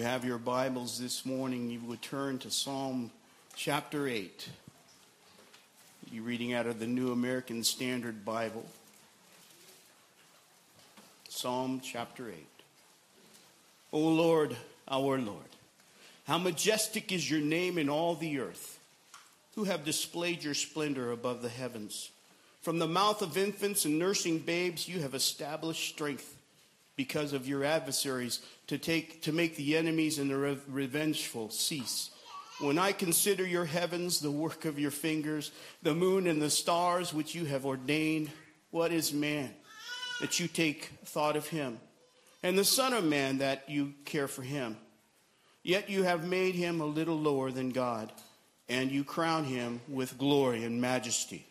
you have your Bibles this morning, you would turn to Psalm chapter 8. You're reading out of the New American Standard Bible. Psalm chapter 8. O Lord, our Lord, how majestic is your name in all the earth, who have displayed your splendor above the heavens. From the mouth of infants and nursing babes, you have established strength because of your adversaries to take to make the enemies and the re- revengeful cease. When I consider your heavens, the work of your fingers, the moon and the stars which you have ordained, what is man that you take thought of him, and the Son of Man that you care for him? Yet you have made him a little lower than God, and you crown him with glory and majesty.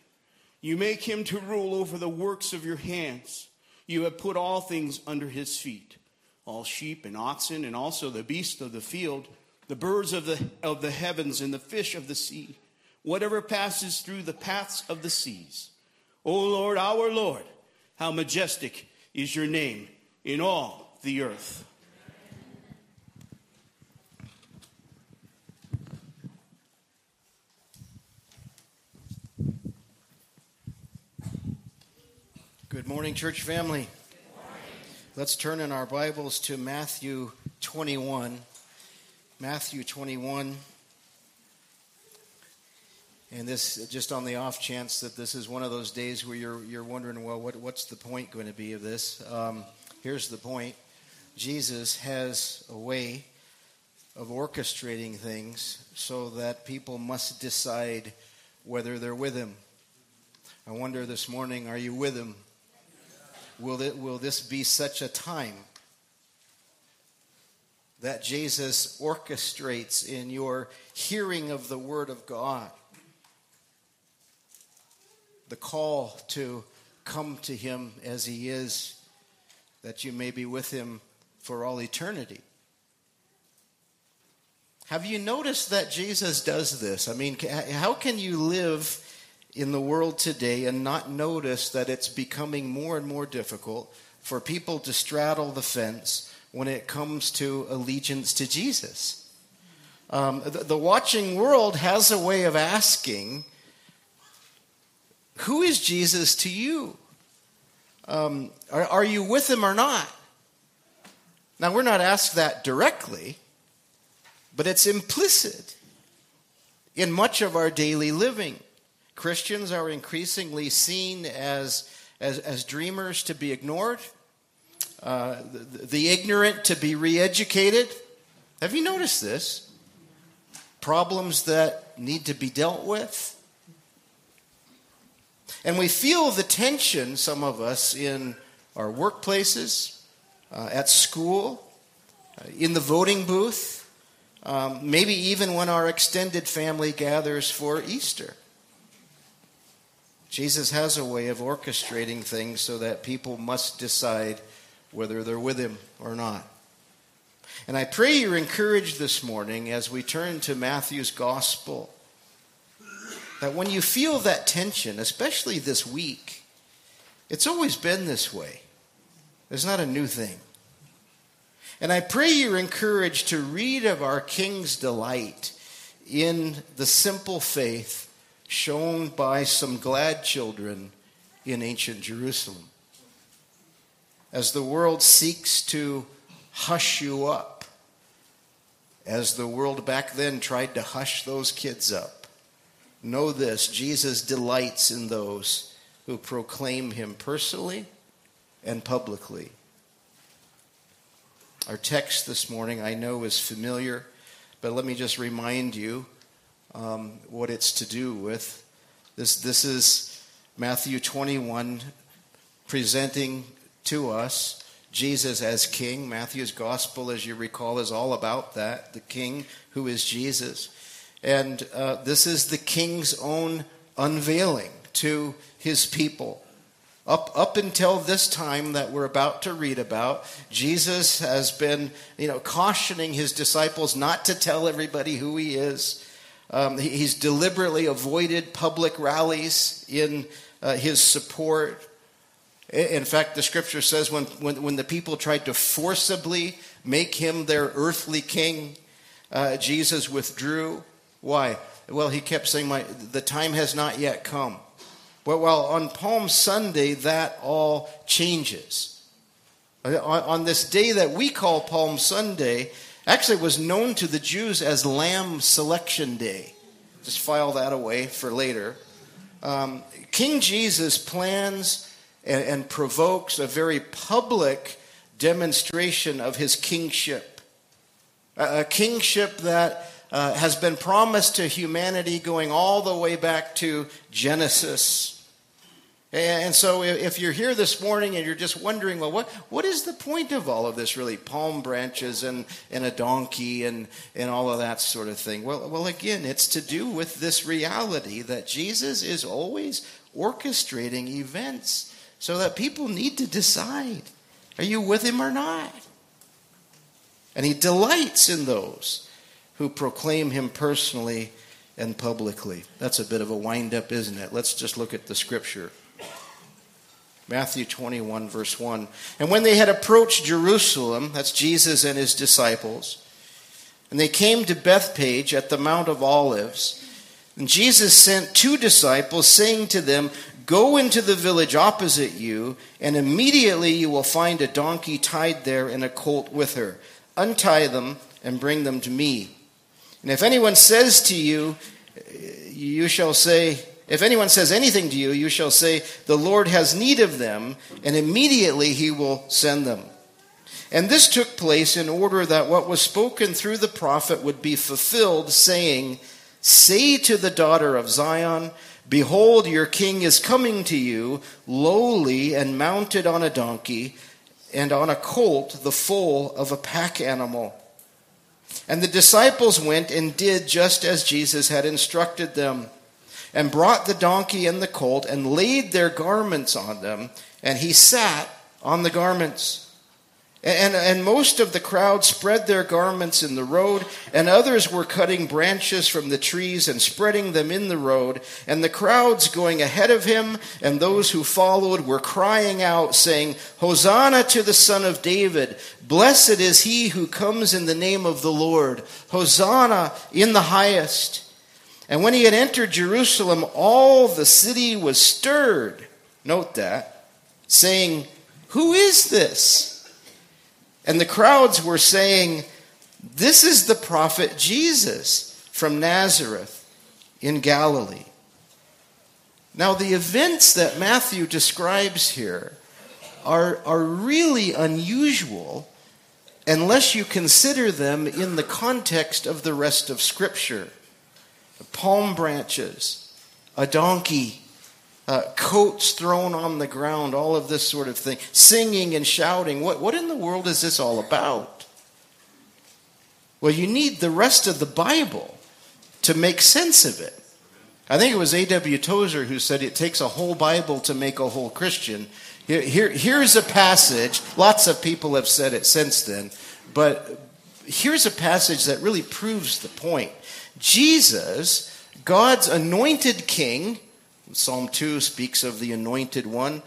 You make him to rule over the works of your hands. You have put all things under his feet all sheep and oxen, and also the beasts of the field, the birds of the, of the heavens, and the fish of the sea, whatever passes through the paths of the seas. O Lord, our Lord, how majestic is your name in all the earth. Good morning, church family. Let's turn in our Bibles to Matthew 21. Matthew 21. And this, just on the off chance that this is one of those days where you're, you're wondering, well, what, what's the point going to be of this? Um, here's the point Jesus has a way of orchestrating things so that people must decide whether they're with him. I wonder this morning, are you with him? Will, it, will this be such a time that Jesus orchestrates in your hearing of the Word of God? The call to come to Him as He is, that you may be with Him for all eternity. Have you noticed that Jesus does this? I mean, how can you live in the world today and not notice that it's becoming more and more difficult for people to straddle the fence when it comes to allegiance to Jesus. Um, the, the watching world has a way of asking, Who is Jesus to you? Um, are, are you with him or not? Now, we're not asked that directly, but it's implicit in much of our daily living. Christians are increasingly seen as, as, as dreamers to be ignored, uh, the, the ignorant to be re educated. Have you noticed this? Problems that need to be dealt with. And we feel the tension, some of us, in our workplaces, uh, at school, uh, in the voting booth, um, maybe even when our extended family gathers for Easter. Jesus has a way of orchestrating things so that people must decide whether they're with him or not. And I pray you're encouraged this morning as we turn to Matthew's gospel that when you feel that tension, especially this week, it's always been this way. It's not a new thing. And I pray you're encouraged to read of our King's delight in the simple faith shown by some glad children in ancient Jerusalem. As the world seeks to hush you up, as the world back then tried to hush those kids up, know this Jesus delights in those who proclaim him personally and publicly. Our text this morning, I know, is familiar, but let me just remind you um, what it's to do with. This, this is Matthew 21 presenting to us Jesus as King. Matthew's gospel, as you recall, is all about that the King who is Jesus. And uh, this is the King's own unveiling to his people. Up, up until this time that we're about to read about, Jesus has been you know, cautioning his disciples not to tell everybody who he is um, he's deliberately avoided public rallies in uh, his support. In fact, the scripture says when, when, when the people tried to forcibly make him their earthly king, uh, Jesus withdrew. Why? Well, he kept saying, My, The time has not yet come. But well, on Palm Sunday, that all changes. On, on this day that we call Palm Sunday, actually it was known to the Jews as Lamb Selection Day. Just file that away for later. Um, King Jesus plans and, and provokes a very public demonstration of his kingship. A, a kingship that uh, has been promised to humanity going all the way back to Genesis. And so, if you're here this morning and you're just wondering, well, what, what is the point of all of this, really? Palm branches and, and a donkey and, and all of that sort of thing. Well, well, again, it's to do with this reality that Jesus is always orchestrating events so that people need to decide are you with him or not? And he delights in those who proclaim him personally and publicly. That's a bit of a wind up, isn't it? Let's just look at the scripture. Matthew 21, verse 1. And when they had approached Jerusalem, that's Jesus and his disciples, and they came to Bethphage at the Mount of Olives, and Jesus sent two disciples, saying to them, Go into the village opposite you, and immediately you will find a donkey tied there and a colt with her. Untie them and bring them to me. And if anyone says to you, you shall say, if anyone says anything to you, you shall say, The Lord has need of them, and immediately he will send them. And this took place in order that what was spoken through the prophet would be fulfilled, saying, Say to the daughter of Zion, Behold, your king is coming to you, lowly and mounted on a donkey, and on a colt, the foal of a pack animal. And the disciples went and did just as Jesus had instructed them and brought the donkey and the colt and laid their garments on them, and he sat on the garments. And, and most of the crowd spread their garments in the road, and others were cutting branches from the trees and spreading them in the road. And the crowds going ahead of him and those who followed were crying out, saying, Hosanna to the Son of David! Blessed is he who comes in the name of the Lord! Hosanna in the highest! And when he had entered Jerusalem, all the city was stirred. Note that, saying, Who is this? And the crowds were saying, This is the prophet Jesus from Nazareth in Galilee. Now, the events that Matthew describes here are, are really unusual unless you consider them in the context of the rest of Scripture palm branches, a donkey, uh, coats thrown on the ground, all of this sort of thing, singing and shouting. What, what in the world is this all about? Well, you need the rest of the Bible to make sense of it. I think it was A.W. Tozer who said it takes a whole Bible to make a whole Christian. Here, here, here's a passage, lots of people have said it since then, but here's a passage that really proves the point. Jesus, God's anointed king, Psalm 2 speaks of the anointed one.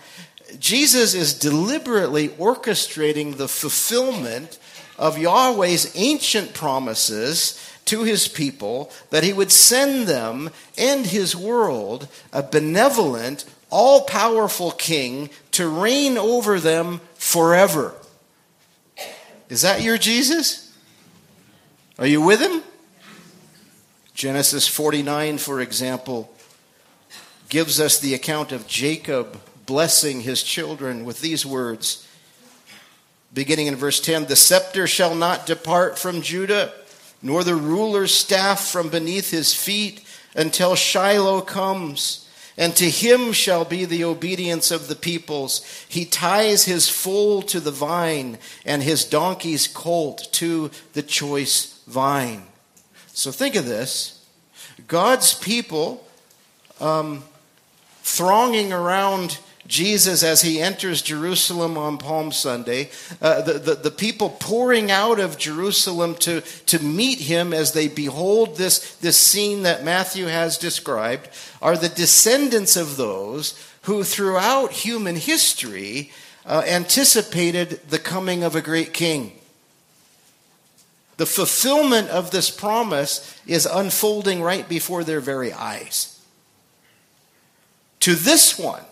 Jesus is deliberately orchestrating the fulfillment of Yahweh's ancient promises to his people that he would send them and his world a benevolent, all powerful king to reign over them forever. Is that your Jesus? Are you with him? Genesis 49, for example, gives us the account of Jacob blessing his children with these words. Beginning in verse 10 The scepter shall not depart from Judah, nor the ruler's staff from beneath his feet, until Shiloh comes. And to him shall be the obedience of the peoples. He ties his foal to the vine, and his donkey's colt to the choice vine. So think of this God's people um, thronging around Jesus as he enters Jerusalem on Palm Sunday, uh, the, the, the, people pouring out of Jerusalem to, to meet him as they behold this, this scene that Matthew has described, are the descendants of those who throughout human history uh, anticipated the coming of a great king. The fulfillment of this promise is unfolding right before their very eyes. To this one,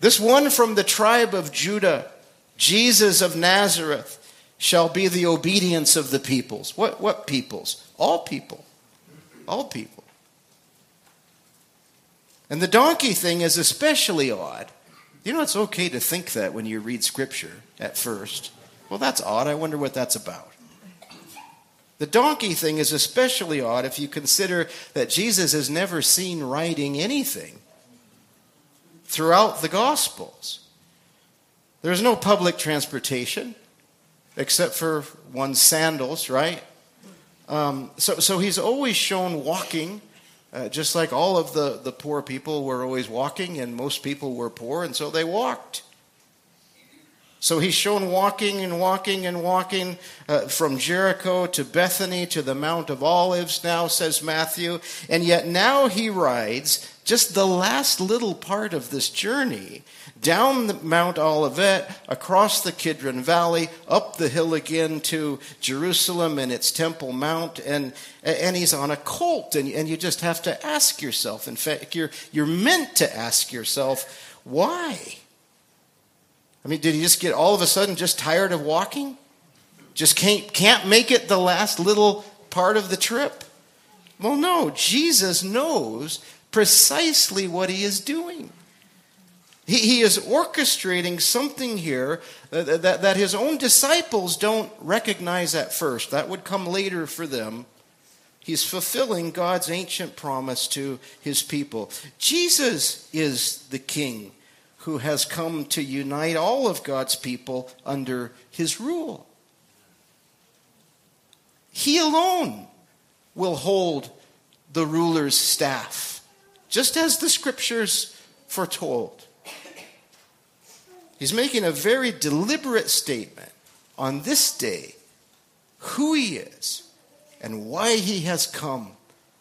this one from the tribe of Judah, Jesus of Nazareth, shall be the obedience of the peoples. What, what peoples? All people. All people. And the donkey thing is especially odd. You know, it's okay to think that when you read scripture at first. Well, that's odd. I wonder what that's about. The donkey thing is especially odd if you consider that Jesus is never seen riding anything throughout the Gospels. There's no public transportation except for one's sandals, right? Um, so, so he's always shown walking, uh, just like all of the, the poor people were always walking, and most people were poor, and so they walked. So he's shown walking and walking and walking uh, from Jericho to Bethany to the Mount of Olives, now, says Matthew. And yet now he rides just the last little part of this journey down the Mount Olivet, across the Kidron Valley, up the hill again to Jerusalem and its Temple Mount, and, and he's on a colt. And, and you just have to ask yourself, in fact, you're, you're meant to ask yourself, why? I mean, did he just get all of a sudden just tired of walking? Just can't, can't make it the last little part of the trip? Well, no, Jesus knows precisely what he is doing. He, he is orchestrating something here that, that, that his own disciples don't recognize at first. That would come later for them. He's fulfilling God's ancient promise to his people. Jesus is the king who has come to unite all of God's people under his rule. He alone will hold the ruler's staff, just as the scriptures foretold. He's making a very deliberate statement on this day who he is and why he has come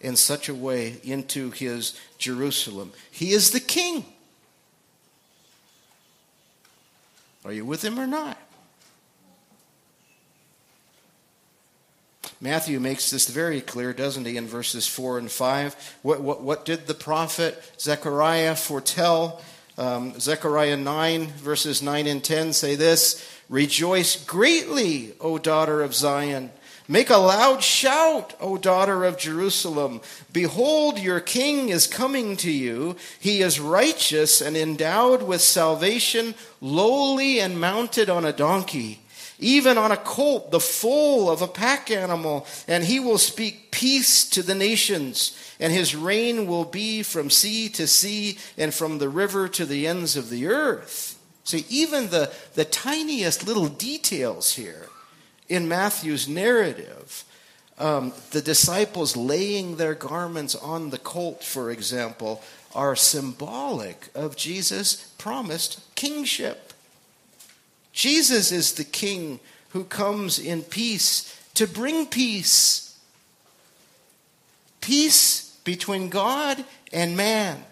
in such a way into his Jerusalem. He is the king. Are you with him or not? Matthew makes this very clear, doesn't he, in verses 4 and 5? What, what, what did the prophet Zechariah foretell? Um, Zechariah 9, verses 9 and 10 say this Rejoice greatly, O daughter of Zion. Make a loud shout, O daughter of Jerusalem. Behold, your king is coming to you. He is righteous and endowed with salvation, lowly and mounted on a donkey, even on a colt, the foal of a pack animal. And he will speak peace to the nations, and his reign will be from sea to sea and from the river to the ends of the earth. See, even the, the tiniest little details here in Matthew's narrative, um, the disciples laying their garments on the colt, for example, are symbolic of Jesus' promised kingship. Jesus is the king who comes in peace to bring peace. Peace between God and man.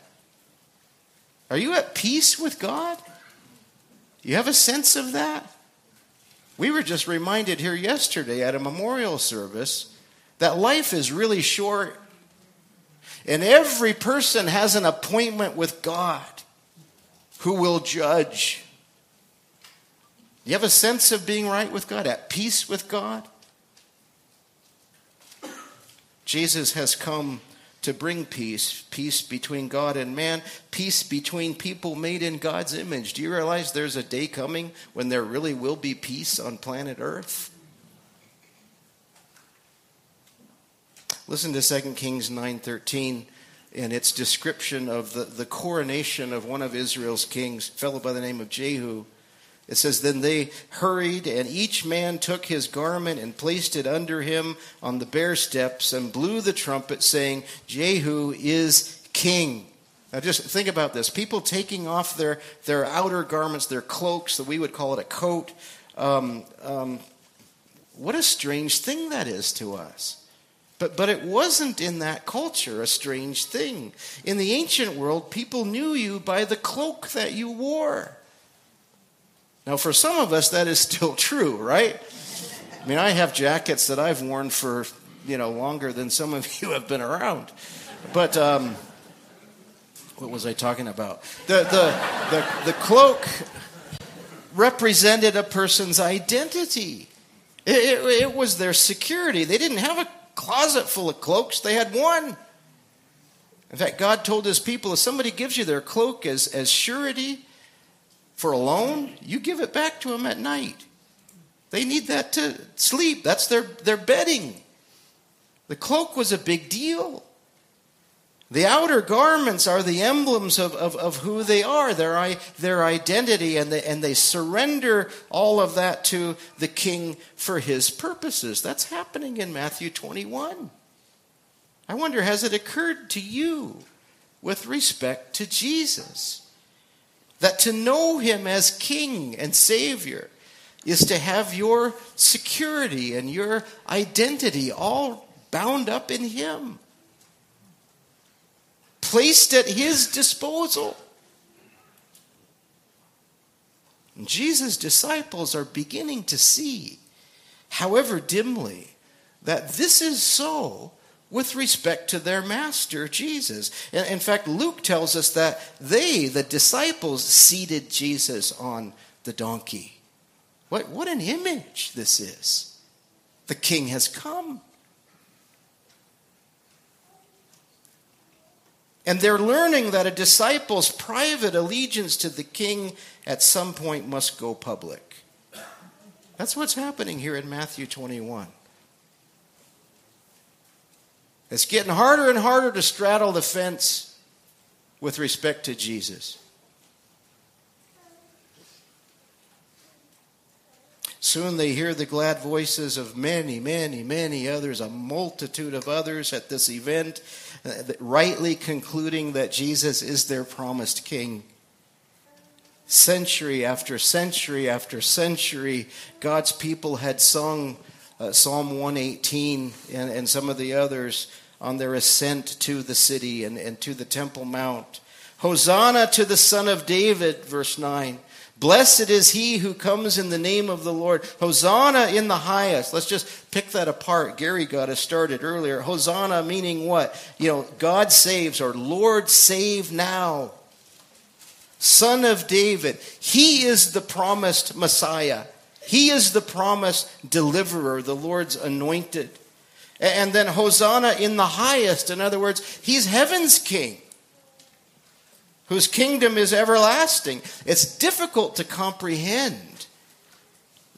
Are you at peace with God? You have a sense of that? We were just reminded here yesterday at a memorial service that life is really short. And every person has an appointment with God who will judge. You have a sense of being right with God, at peace with God? Jesus has come to bring peace peace between God and man, peace between people made in God's image. Do you realize there's a day coming when there really will be peace on planet Earth? Listen to 2 Kings 9:13 and its description of the, the coronation of one of Israel's kings, a fellow by the name of Jehu. It says, Then they hurried, and each man took his garment and placed it under him on the bare steps and blew the trumpet, saying, Jehu is king. Now just think about this. People taking off their, their outer garments, their cloaks, that we would call it a coat. Um, um, what a strange thing that is to us. But, but it wasn't in that culture a strange thing. In the ancient world, people knew you by the cloak that you wore. Now, for some of us, that is still true, right? I mean, I have jackets that I've worn for, you know, longer than some of you have been around. But, um, what was I talking about? The, the, the, the cloak represented a person's identity. It, it, it, was their security. They didn't have a closet full of cloaks, they had one. In fact, God told his people if somebody gives you their cloak as, as surety for a loan, you give it back to them at night. They need that to sleep. That's their, their bedding. The cloak was a big deal. The outer garments are the emblems of, of, of who they are, their, their identity, and they, and they surrender all of that to the king for his purposes. That's happening in Matthew 21. I wonder, has it occurred to you with respect to Jesus that to know him as king and savior is to have your security and your identity all bound up in him? placed at his disposal. And Jesus' disciples are beginning to see, however dimly, that this is so with respect to their master, Jesus. In fact, Luke tells us that they, the disciples, seated Jesus on the donkey. What, what an image this is! The king has come. And they're learning that a disciple's private allegiance to the king at some point must go public. That's what's happening here in Matthew 21. It's getting harder and harder to straddle the fence with respect to Jesus. Soon they hear the glad voices of many, many, many others, a multitude of others at this event uh, rightly concluding that Jesus is their promised king. Century after century after century, God's people had sung uh, Psalm 118 and, and some of the others on their ascent to the city and, and to the Temple Mount. Hosanna to the Son of David, verse 9. Blessed is he who comes in the name of the Lord. Hosanna in the highest. Let's just pick that apart. Gary got us started earlier. Hosanna meaning what? You know, God saves or Lord save now. Son of David. He is the promised Messiah. He is the promised deliverer, the Lord's anointed. And then Hosanna in the highest. In other words, he's heaven's king whose kingdom is everlasting. It's difficult to comprehend,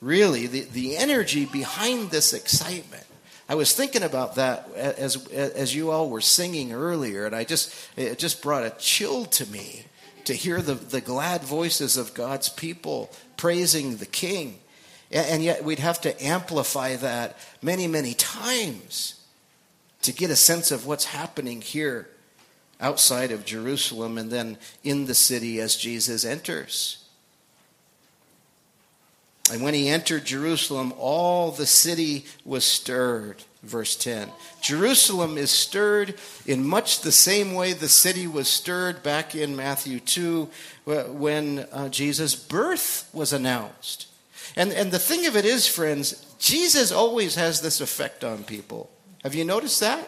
really, the, the energy behind this excitement. I was thinking about that as, as you all were singing earlier, and I just, it just brought a chill to me to hear the, the glad voices of God's people praising the King. And yet we'd have to amplify that many, many times to get a sense of what's happening here outside of Jerusalem and then in the city as Jesus enters. And when he entered Jerusalem, all the city was stirred. Verse 10. Jerusalem is stirred in much the same way the city was stirred back in Matthew 2 when uh, Jesus' birth was announced. And, and the thing of it is, friends, Jesus always has this effect on people. Have you noticed that?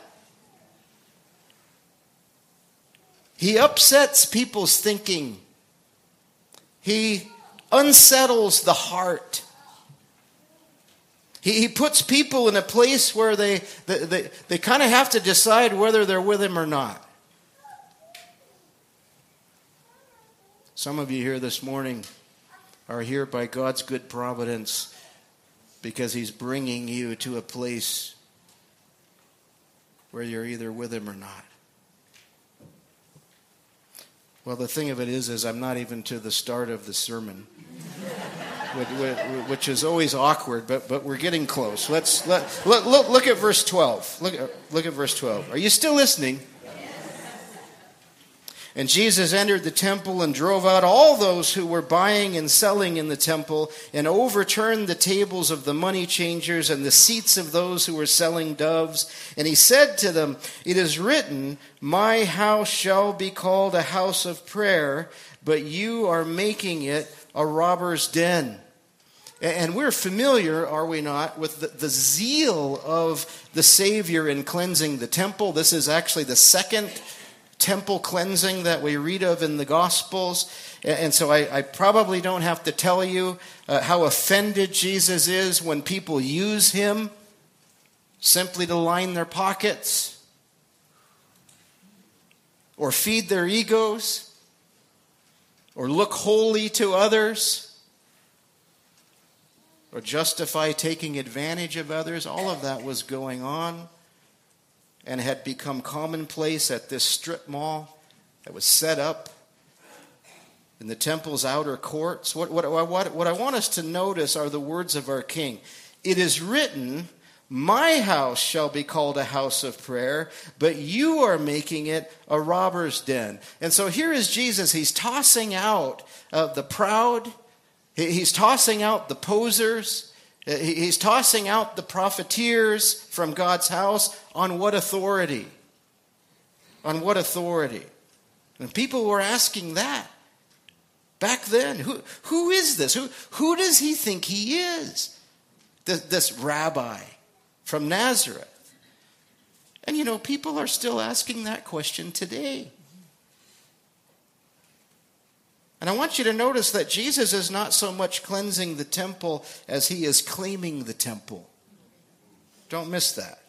He upsets people's thinking. He unsettles the heart. He, he puts people in a place where they, they, they, they kind of have to decide whether they're with him or not. Some of you here this morning are here by God's good providence because He's bringing you to a place where you're either with Him or not. Well, the thing of it is, is I'm not even to the start of the sermon, which, is always awkward, but, but we're getting close. Let's let, look, look, at verse 12. Look, look at verse 12. Are you still listening? And Jesus entered the temple and drove out all those who were buying and selling in the temple, and overturned the tables of the money changers and the seats of those who were selling doves. And he said to them, It is written, My house shall be called a house of prayer, but you are making it a robber's den. And we're familiar, are we not, with the, the, zeal of the Savior in cleansing the temple. This is actually the second temple cleansing that we read of in the Gospels. And so I, I probably don't have to tell you uh, how offended Jesus is when people use him simply to line their pockets or feed their egos or look holy to others or justify taking advantage of others. All of that was going on and had become commonplace at this strip mall that was set up in the temple's outer courts. What, what, what, what I want us to notice are the words of our King. It is written, My house shall be called a house of prayer, but you are making it a robber's den. And so here is Jesus. He's tossing out uh, the proud, he's tossing out the posers. Uh, he's tossing out the profiteers from God's house on what authority? On what authority? And people were asking that back then. Who, who is this? Who, who does he think he is? This, this rabbi from Nazareth. And you know, people are still asking that question today. And I want you to notice that Jesus is not so much cleansing the temple as he is claiming the temple. Don't miss that.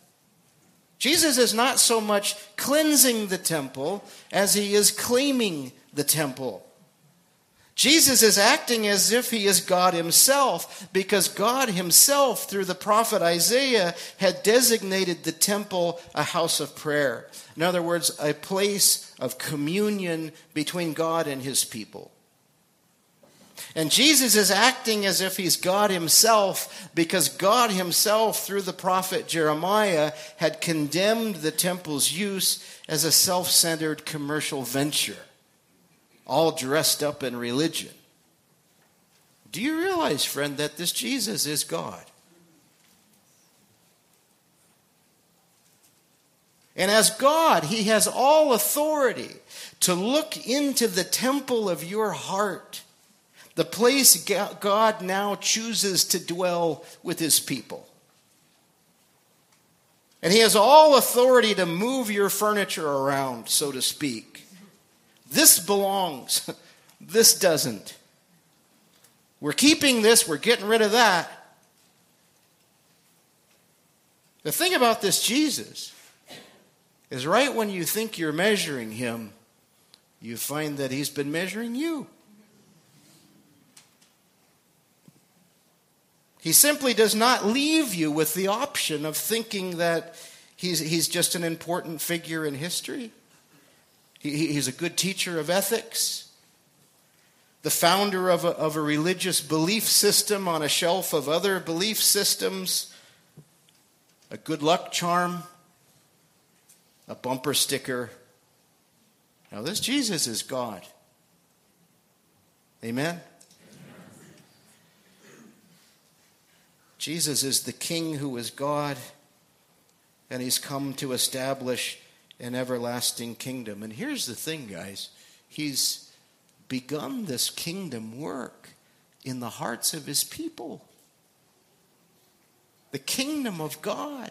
Jesus is not so much cleansing the temple as he is claiming the temple. Jesus is acting as if he is God himself because God himself, through the prophet Isaiah, had designated the temple a house of prayer. In other words, a place of communion between God and his people. And Jesus is acting as if he's God himself because God himself, through the prophet Jeremiah, had condemned the temple's use as a self centered commercial venture, all dressed up in religion. Do you realize, friend, that this Jesus is God? And as God, He has all authority to look into the temple of your heart the place God now chooses to dwell with his people. And he has all authority to move your furniture around, so to speak. This belongs, this doesn't. We're keeping this, we're getting rid of that. The thing about this Jesus is right when you think you're measuring him, you find that he's been measuring you. He simply does not leave you with the option of thinking that he's, he's just an important figure in history. He, he's a good teacher of ethics, the founder of a, of a religious belief system on a shelf of other belief systems, a good luck charm, a bumper sticker. Now, this Jesus is God. Amen? Jesus is the King who is God, and he's come to establish an everlasting kingdom. And here's the thing, guys he's begun this kingdom work in the hearts of his people. The kingdom of God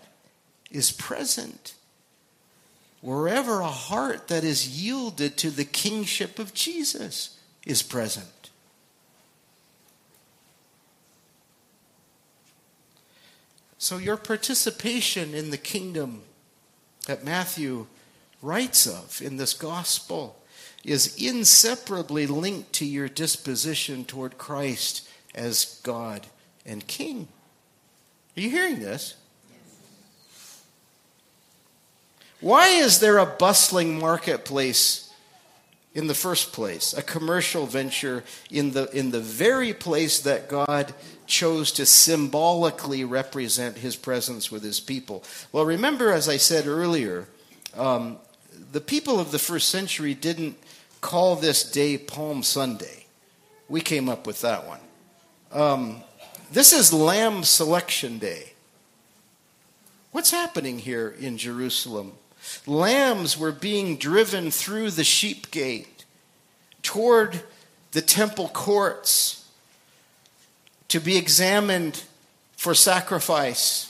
is present wherever a heart that is yielded to the kingship of Jesus is present. So, your participation in the kingdom that Matthew writes of in this gospel is inseparably linked to your disposition toward Christ as God and King. Are you hearing this? Why is there a bustling marketplace in the first place, a commercial venture in the, in the very place that God chose to symbolically represent his presence with his people. Well, remember, as I said earlier, um, the people of the first century didn't call this day Palm Sunday. We came up with that one. Um, this is Lamb Selection Day. What's happening here in Jerusalem? Lambs were being driven through the sheep gate toward the temple courts to be examined for sacrifice.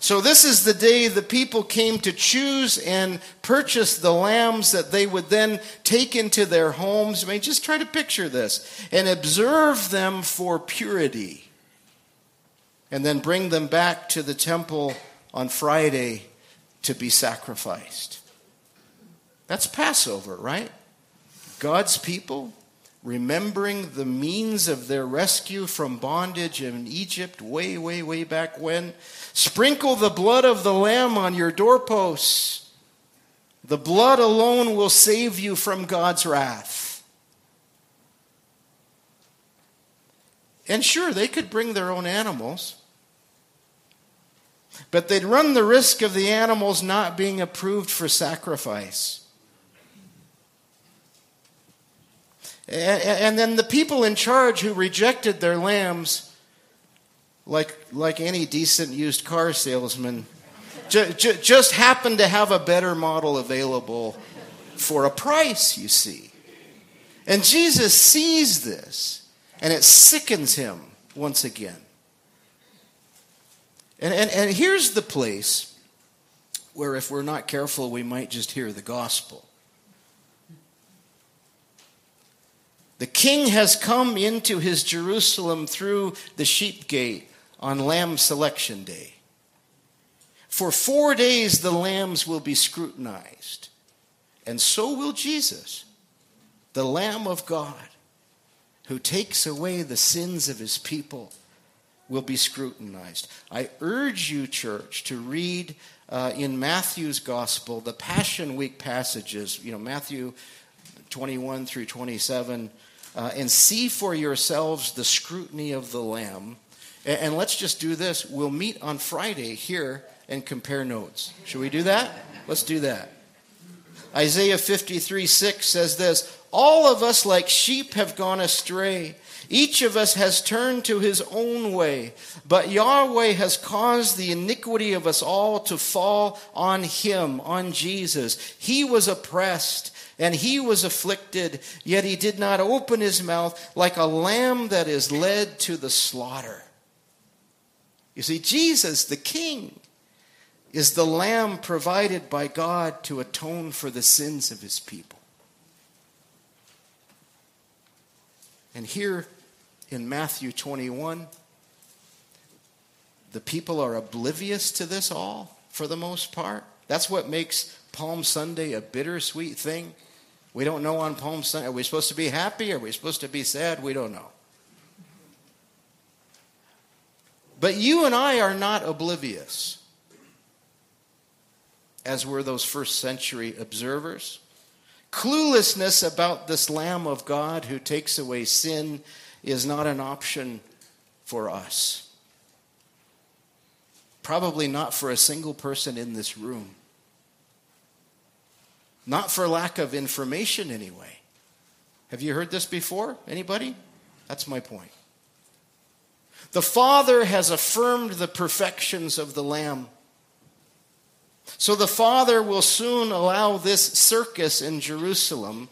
So, this is the day the people came to choose and purchase the lambs that they would then take into their homes. I mean, just try to picture this and observe them for purity. And then bring them back to the temple on Friday to be sacrificed. That's Passover, right? God's people remembering the means of their rescue from bondage in Egypt way, way, way back when. Sprinkle the blood of the Lamb on your doorposts. The blood alone will save you from God's wrath. And sure, they could bring their own animals. But they'd run the risk of the animals not being approved for sacrifice. And then the people in charge who rejected their lambs, like, like any decent used car salesman, just happened to have a better model available for a price, you see. And Jesus sees this, and it sickens him once again. And, and, and here's the place where, if we're not careful, we might just hear the gospel. The king has come into his Jerusalem through the sheep gate on lamb selection day. For four days, the lambs will be scrutinized, and so will Jesus, the Lamb of God, who takes away the sins of his people will be scrutinized. I urge you, church, to read uh, in Matthew's gospel the Passion Week passages, you know, Matthew 21 through 27, uh, and see for yourselves the scrutiny of the Lamb. And, and let's just do this. We'll meet on Friday here and compare notes. Should we do that? Let's do that. Isaiah 53 6 says this All of us, like sheep, have gone astray. Each of us has turned to his own way, but Yahweh has caused the iniquity of us all to fall on him, on Jesus. He was oppressed and he was afflicted, yet he did not open his mouth like a lamb that is led to the slaughter. You see, Jesus, the King, is the lamb provided by God to atone for the sins of his people. And here in Matthew 21, the people are oblivious to this all for the most part. That's what makes Palm Sunday a bittersweet thing. We don't know on Palm Sunday. Are we supposed to be happy? Are we supposed to be sad? We don't know. But you and I are not oblivious, as were those first century observers. Cluelessness about this Lamb of God who takes away sin is not an option for us. Probably not for a single person in this room. Not for lack of information, anyway. Have you heard this before? Anybody? That's my point. The Father has affirmed the perfections of the Lamb. So the Father will soon allow this circus in Jerusalem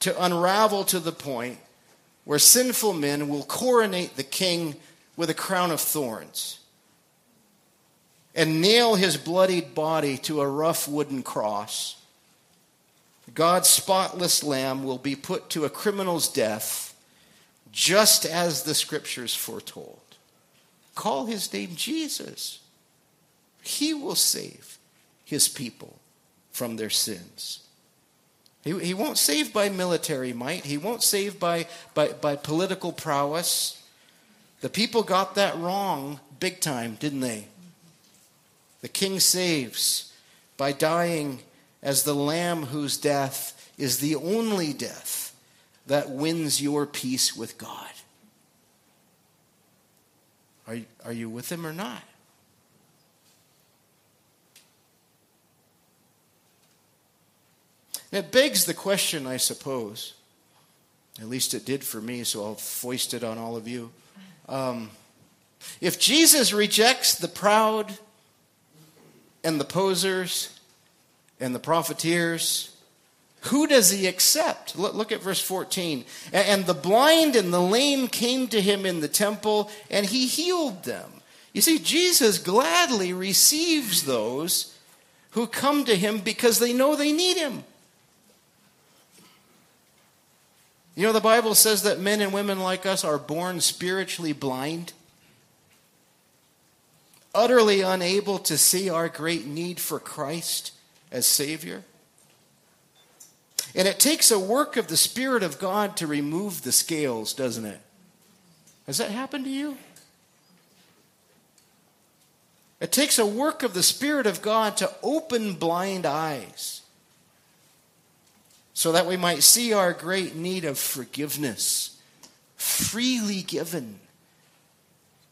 to unravel to the point where sinful men will coronate the king with a crown of thorns and nail his bloodied body to a rough wooden cross. God's spotless lamb will be put to a criminal's death, just as the scriptures foretold. Call his name Jesus. He will save his people from their sins. He, he won't save by military might. He won't save by, by, by political prowess. The people got that wrong big time, didn't they? The king saves by dying as the lamb whose death is the only death that wins your peace with God. Are, are you with him or not? It begs the question, I suppose. At least it did for me, so I'll foist it on all of you. Um, if Jesus rejects the proud and the posers and the profiteers, who does he accept? Look, look, at verse 14. And the blind and the lame came to him in the temple, and he healed them. You see, Jesus gladly receives those who come to him because they know they need him. You know, the Bible says that men and women like us are born spiritually blind, utterly unable to see our great need for Christ as Savior. And it takes a work of the Spirit of God to remove the scales, doesn't it? Has that happened to you? It takes a work of the Spirit of God to open blind eyes so that we might see our great need of forgiveness freely given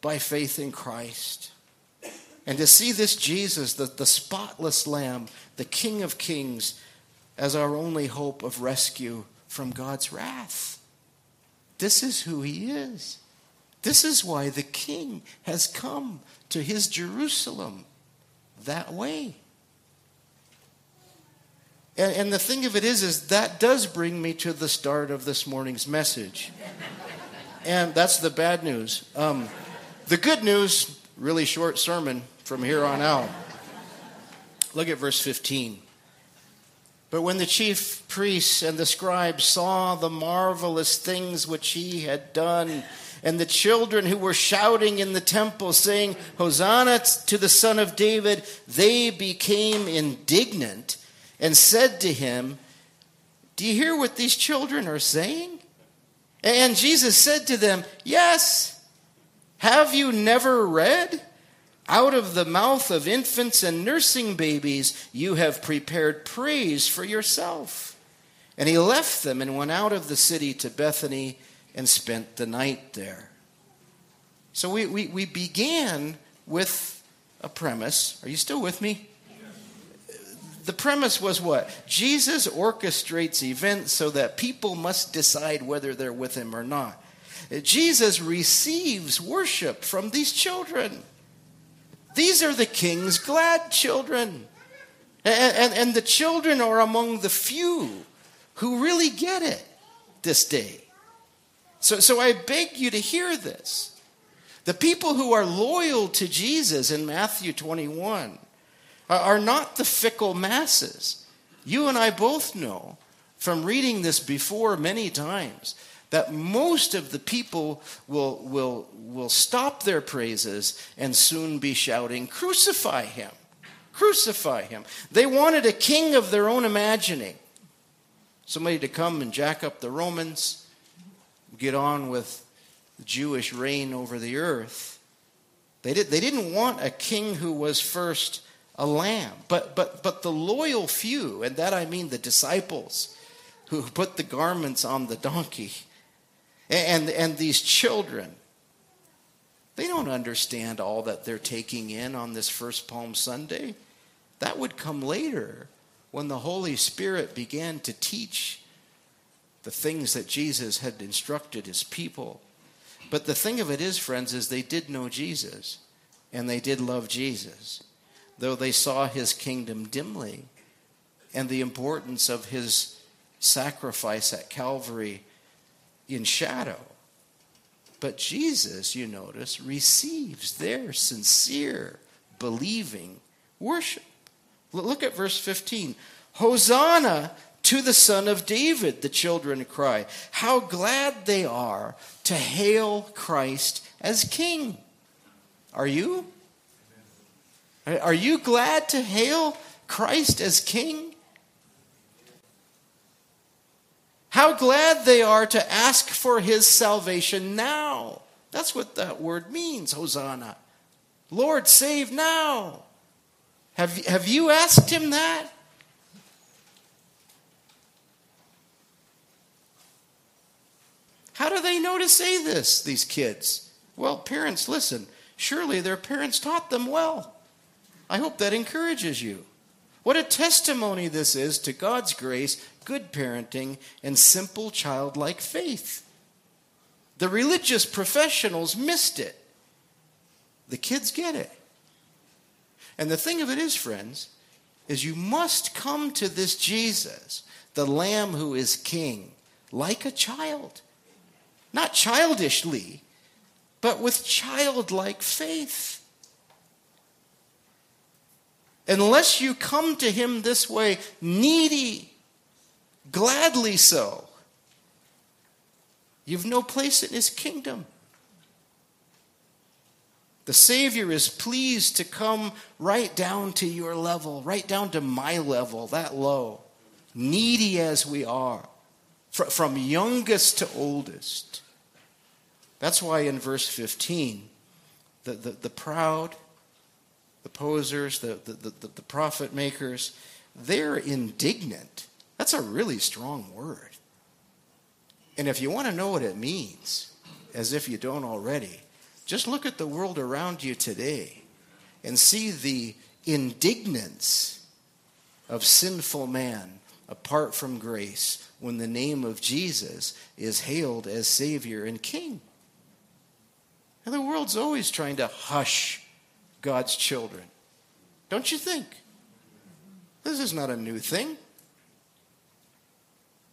by faith in Christ. And to see this Jesus, the, the spotless Lamb, the King of Kings, as our only hope of rescue from God's wrath. This is who he is. This is why the king has come to his Jerusalem that way. And, and, the thing of it is, is that does bring me to the start of this morning's message. and that's the bad news. Um, the good news, really short sermon from here on out. Look at verse 15. But when the chief priests and the scribes saw the marvelous things which he had done, and the children who were shouting in the temple, saying, Hosanna to the Son of David, they became indignant and said to him, Do you hear what these children are saying? And Jesus said to them, Yes. Have you never read? Out of the mouth of infants and nursing babies, you have prepared praise for yourself. And he left them and went out of the city to Bethany and spent the night there. So we, we, we began with a premise. Are you still with me? The premise was what? Jesus orchestrates events so that people must decide whether they're with him or not. Jesus receives worship from these children. These are the king's glad children. And, and, and, the children are among the few who really get it this day. So, so I beg you to hear this. The people who are loyal to Jesus in Matthew 21 are, not the fickle masses. You and I both know from reading this before many times that most of the people will, will, will stop their praises and soon be shouting, Crucify him! Crucify him! They wanted a king of their own imagining. Somebody to come and jack up the Romans, get on with the Jewish reign over the earth. They, did, they didn't want a king who was first a lamb, but, but, but the loyal few, and that I mean the disciples who put the garments on the donkey and, and these children, they don't understand all that they're taking in on this first Palm Sunday. That would come later when the Holy Spirit began to teach the things that Jesus had instructed his people. But the thing of it is, friends, is they did know Jesus and they did love Jesus, though they saw his kingdom dimly and the importance of his sacrifice at Calvary in shadow. But Jesus, you notice, receives their sincere, believing worship. Look at verse 15. Hosanna to the Son of David, the children cry. How glad they are to hail Christ as King. Are you? Are you glad to hail Christ as King? How glad they are to ask for his salvation now. That's what that word means, Hosanna. Lord, save now. Have, have you asked him that? How do they know to say this, these kids? Well, parents, listen. Surely their parents taught them well. I hope that encourages you. What a testimony this is to God's grace, good parenting, and simple childlike faith. The religious professionals missed it. The kids get it. And the thing of it is, friends, is you must come to this Jesus, the Lamb who is King, like a child. Not childishly, but with childlike faith. Unless you come to Him this way, needy, gladly so, you've no place in His kingdom. The Savior is pleased to come right down to your level, right down to my level, that low, needy as we are, from youngest to oldest. That's why in verse 15, the, the, the proud, the posers, the, the, the, the profit makers, they're indignant. That's a really strong word. And if you want to know what it means, as if you don't already, just look at the world around you today and see the indignance of sinful man apart from grace when the name of Jesus is hailed as Savior and King. And the world's always trying to hush God's children. Don't you think? This is not a new thing.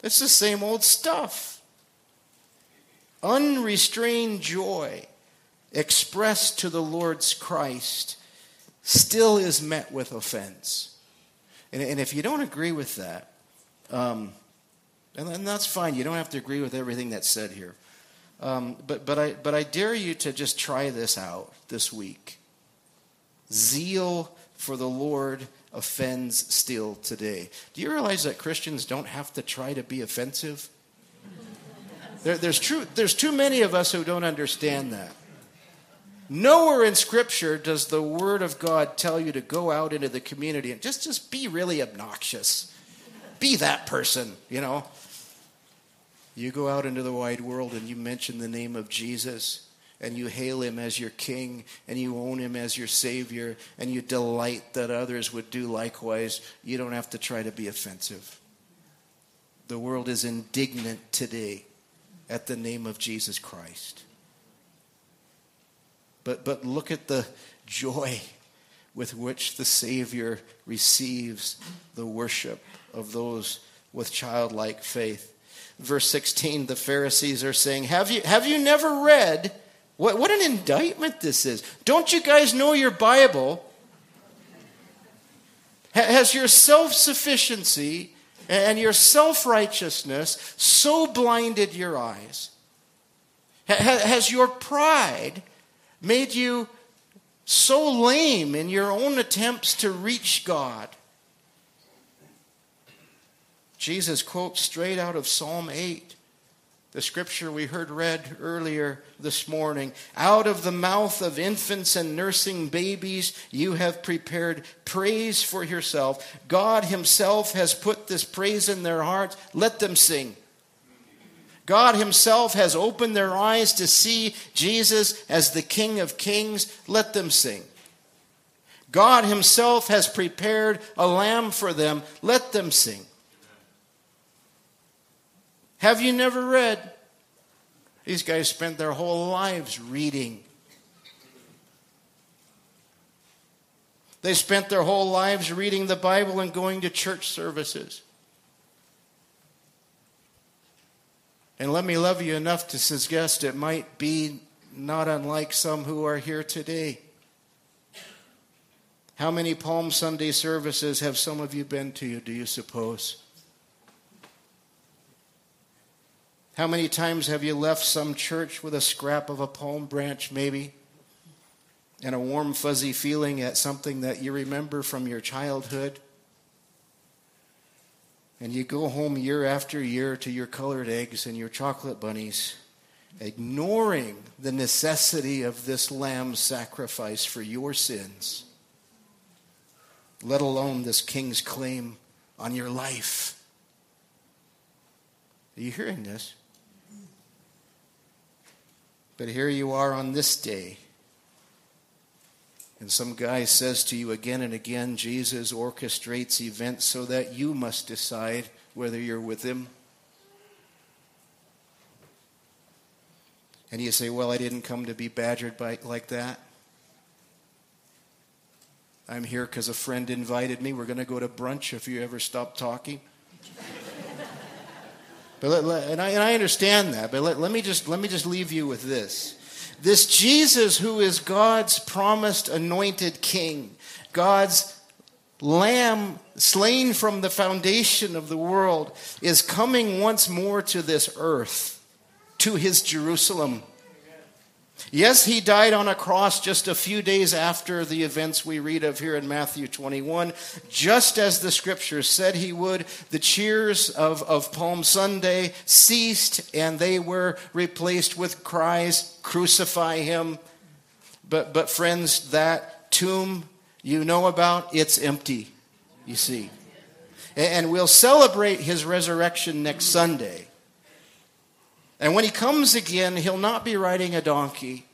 It's the same old stuff. Unrestrained joy expressed to the Lord's Christ still is met with offense. And, and if you don't agree with that, um, and, and, that's fine, you don't have to agree with everything that's said here. Um, but, but, I, but I dare you to just try this out this week. Zeal for the Lord offends still today. Do you realize that Christians don't have to try to be offensive? There, there's, true, there's too many of us who don't understand that. Nowhere in Scripture does the Word of God tell you to go out into the community and just, just be really obnoxious. Be that person, you know. You go out into the wide world and you mention the name of Jesus and you hail him as your king and you own him as your savior and you delight that others would do likewise. You don't have to try to be offensive. The world is indignant today at the name of Jesus Christ. But, but look at the joy with which the Savior receives the worship of those with childlike faith. Verse 16, the Pharisees are saying, Have you, have you never read? What, what an indictment this is. Don't you guys know your Bible? Has your self sufficiency and your self righteousness so blinded your eyes? Has your pride made you so lame in your own attempts to reach God. Jesus quotes straight out of Psalm 8, the scripture we heard read earlier this morning. Out of the mouth of infants and nursing babies, you have prepared praise for yourself. God Himself has put this praise in their hearts. Let them sing. God Himself has opened their eyes to see Jesus as the King of Kings. Let them sing. God Himself has prepared a lamb for them. Let them sing. Have you never read? These guys spent their whole lives reading. They spent their whole lives reading the Bible and going to church services. And let me love you enough to suggest it might be not unlike some who are here today. How many Palm Sunday services have some of you been to, do you suppose? How many times have you left some church with a scrap of a palm branch, maybe, and a warm, fuzzy feeling at something that you remember from your childhood? And you go home year after year to your colored eggs and your chocolate bunnies, ignoring the necessity of this lamb sacrifice for your sins, let alone this king's claim on your life. Are you hearing this? But here you are on this day, and some guy says to you again and again, Jesus orchestrates events so that you must decide whether you're with him. And you say, Well, I didn't come to be badgered by, like that. I'm here because a friend invited me. We're going to go to brunch if you ever stop talking. But let, let, and, I, and I understand that, but let, let, me just, let me just leave you with this. This Jesus, who is God's promised anointed king, God's lamb slain from the foundation of the world, is coming once more to this earth, to his Jerusalem. Yes, he died on a cross just a few days after the events we read of here in Matthew 21, just as the scriptures said he would. The cheers of, of Palm Sunday ceased and they were replaced with cries, Crucify him. But, but friends, that tomb you know about, it's empty, you see. And we'll celebrate his resurrection next Sunday. And when he comes again, he'll not be riding a donkey.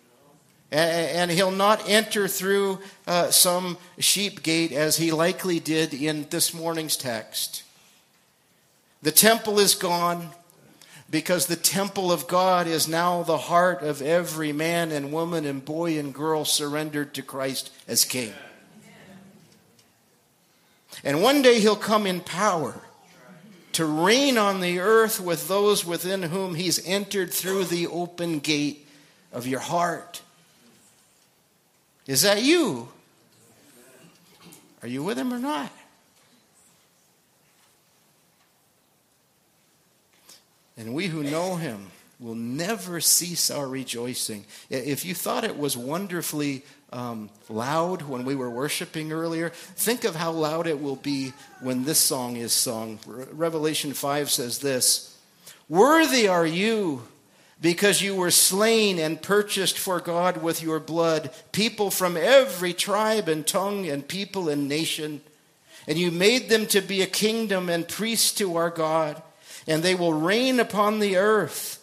And he'll not enter through uh, some sheep gate as he likely did in this morning's text. The temple is gone because the temple of God is now the heart of every man and woman and boy and girl surrendered to Christ as King. And one day he'll come in power to reign on the earth with those within whom he's entered through the open gate of your heart. Is that you? Are you with him or not? And we who know him will never cease our rejoicing. If you thought it was wonderfully um, loud when we were worshiping earlier, think of how loud it will be when this song is sung. Revelation 5 says this Worthy are you, because you were slain and purchased for God with your blood, people from every tribe and tongue and people and nation. And you made them to be a kingdom and priests to our God, and they will reign upon the earth.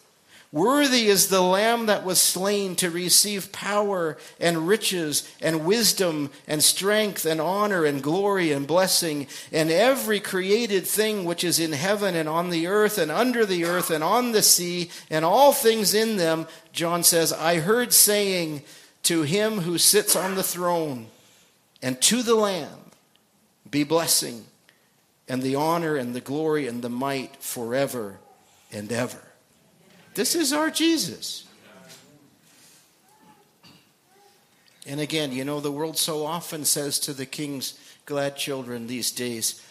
Worthy is the Lamb that was slain to receive power and riches and wisdom and strength and honor and glory and blessing and every created thing which is in heaven and on the earth and under the earth and on the sea and all things in them. John says, I heard saying to him who sits on the throne and to the Lamb be blessing and the honor and the glory and the might forever and ever. This is our Jesus. And again, you know, the world so often says to the king's glad children these days,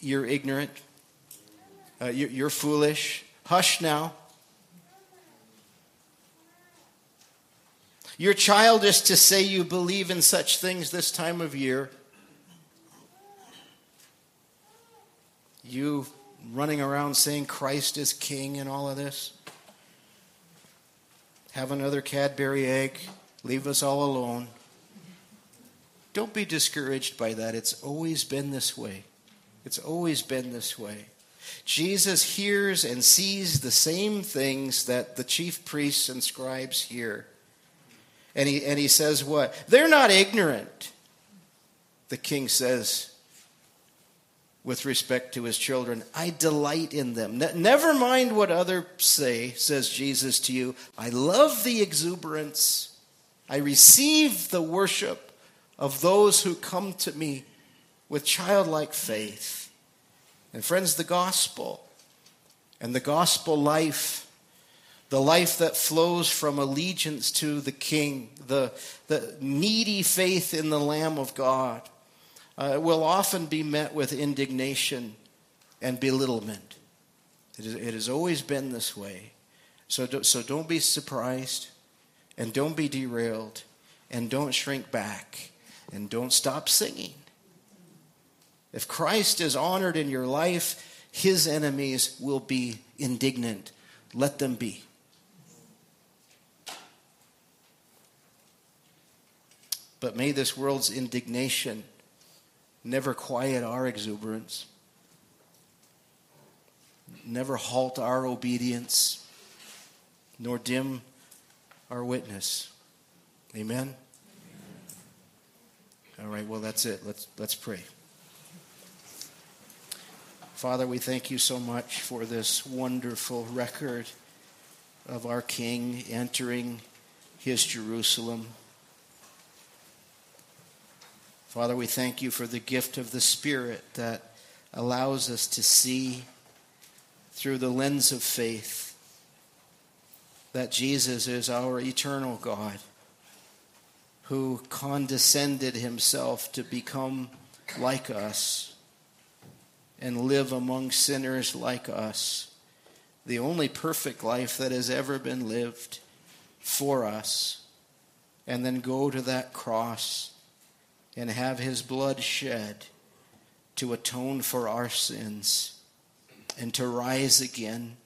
You're ignorant, uh, you're foolish, hush now. You're childish to say you believe in such things this time of year. You running around saying Christ is king and all of this have another Cadbury egg, leave us all alone. Don't be discouraged by that. It's always been this way. It's always been this way. Jesus hears and sees the same things that the chief priests and scribes hear. And he, and he says, What? They're not ignorant. The king says, with respect to his children. I delight in them. never mind what others say, says Jesus to you. I love the exuberance. I receive the worship of those who come to me with childlike faith. And friends, the gospel and the gospel life, the life that flows from allegiance to the King, the, the needy faith in the Lamb of God uh, will often be met with indignation and belittlement. It, is, it has always been this way. So, do, so don't be surprised and don't be derailed and don't shrink back and don't stop singing. If Christ is honored in your life, his enemies will be indignant. Let them be. But may this world's indignation never quiet our exuberance, never halt our obedience, nor dim our witness. Amen. All right, well, that's it. Let's, let's pray. Father, we thank you so much for this wonderful record of our King entering his Jerusalem. Father, we thank you for the gift of the Spirit that allows us to see through the lens of faith that Jesus is our eternal God who condescended himself to become like us and live among sinners like us. The only perfect life that has ever been lived for us. And then go to that cross and have his blood shed to atone for our sins and to rise again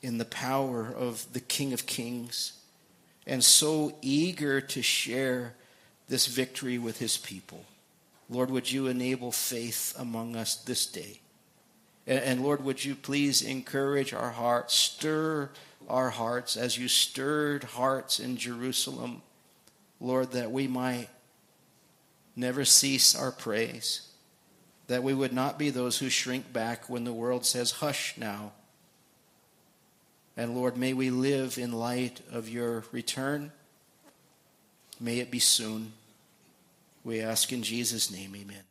in the power of the King of Kings and so eager to share this victory with his people. Lord, would you enable faith among us this day? And, Lord, would you please encourage our hearts, stir our hearts as you stirred hearts in Jerusalem, Lord, that we might never cease our praise, that we would not be those who shrink back when the world says, Hush now and Lord, may we live in light of your return. May it be soon. We ask in Jesus' name, amen.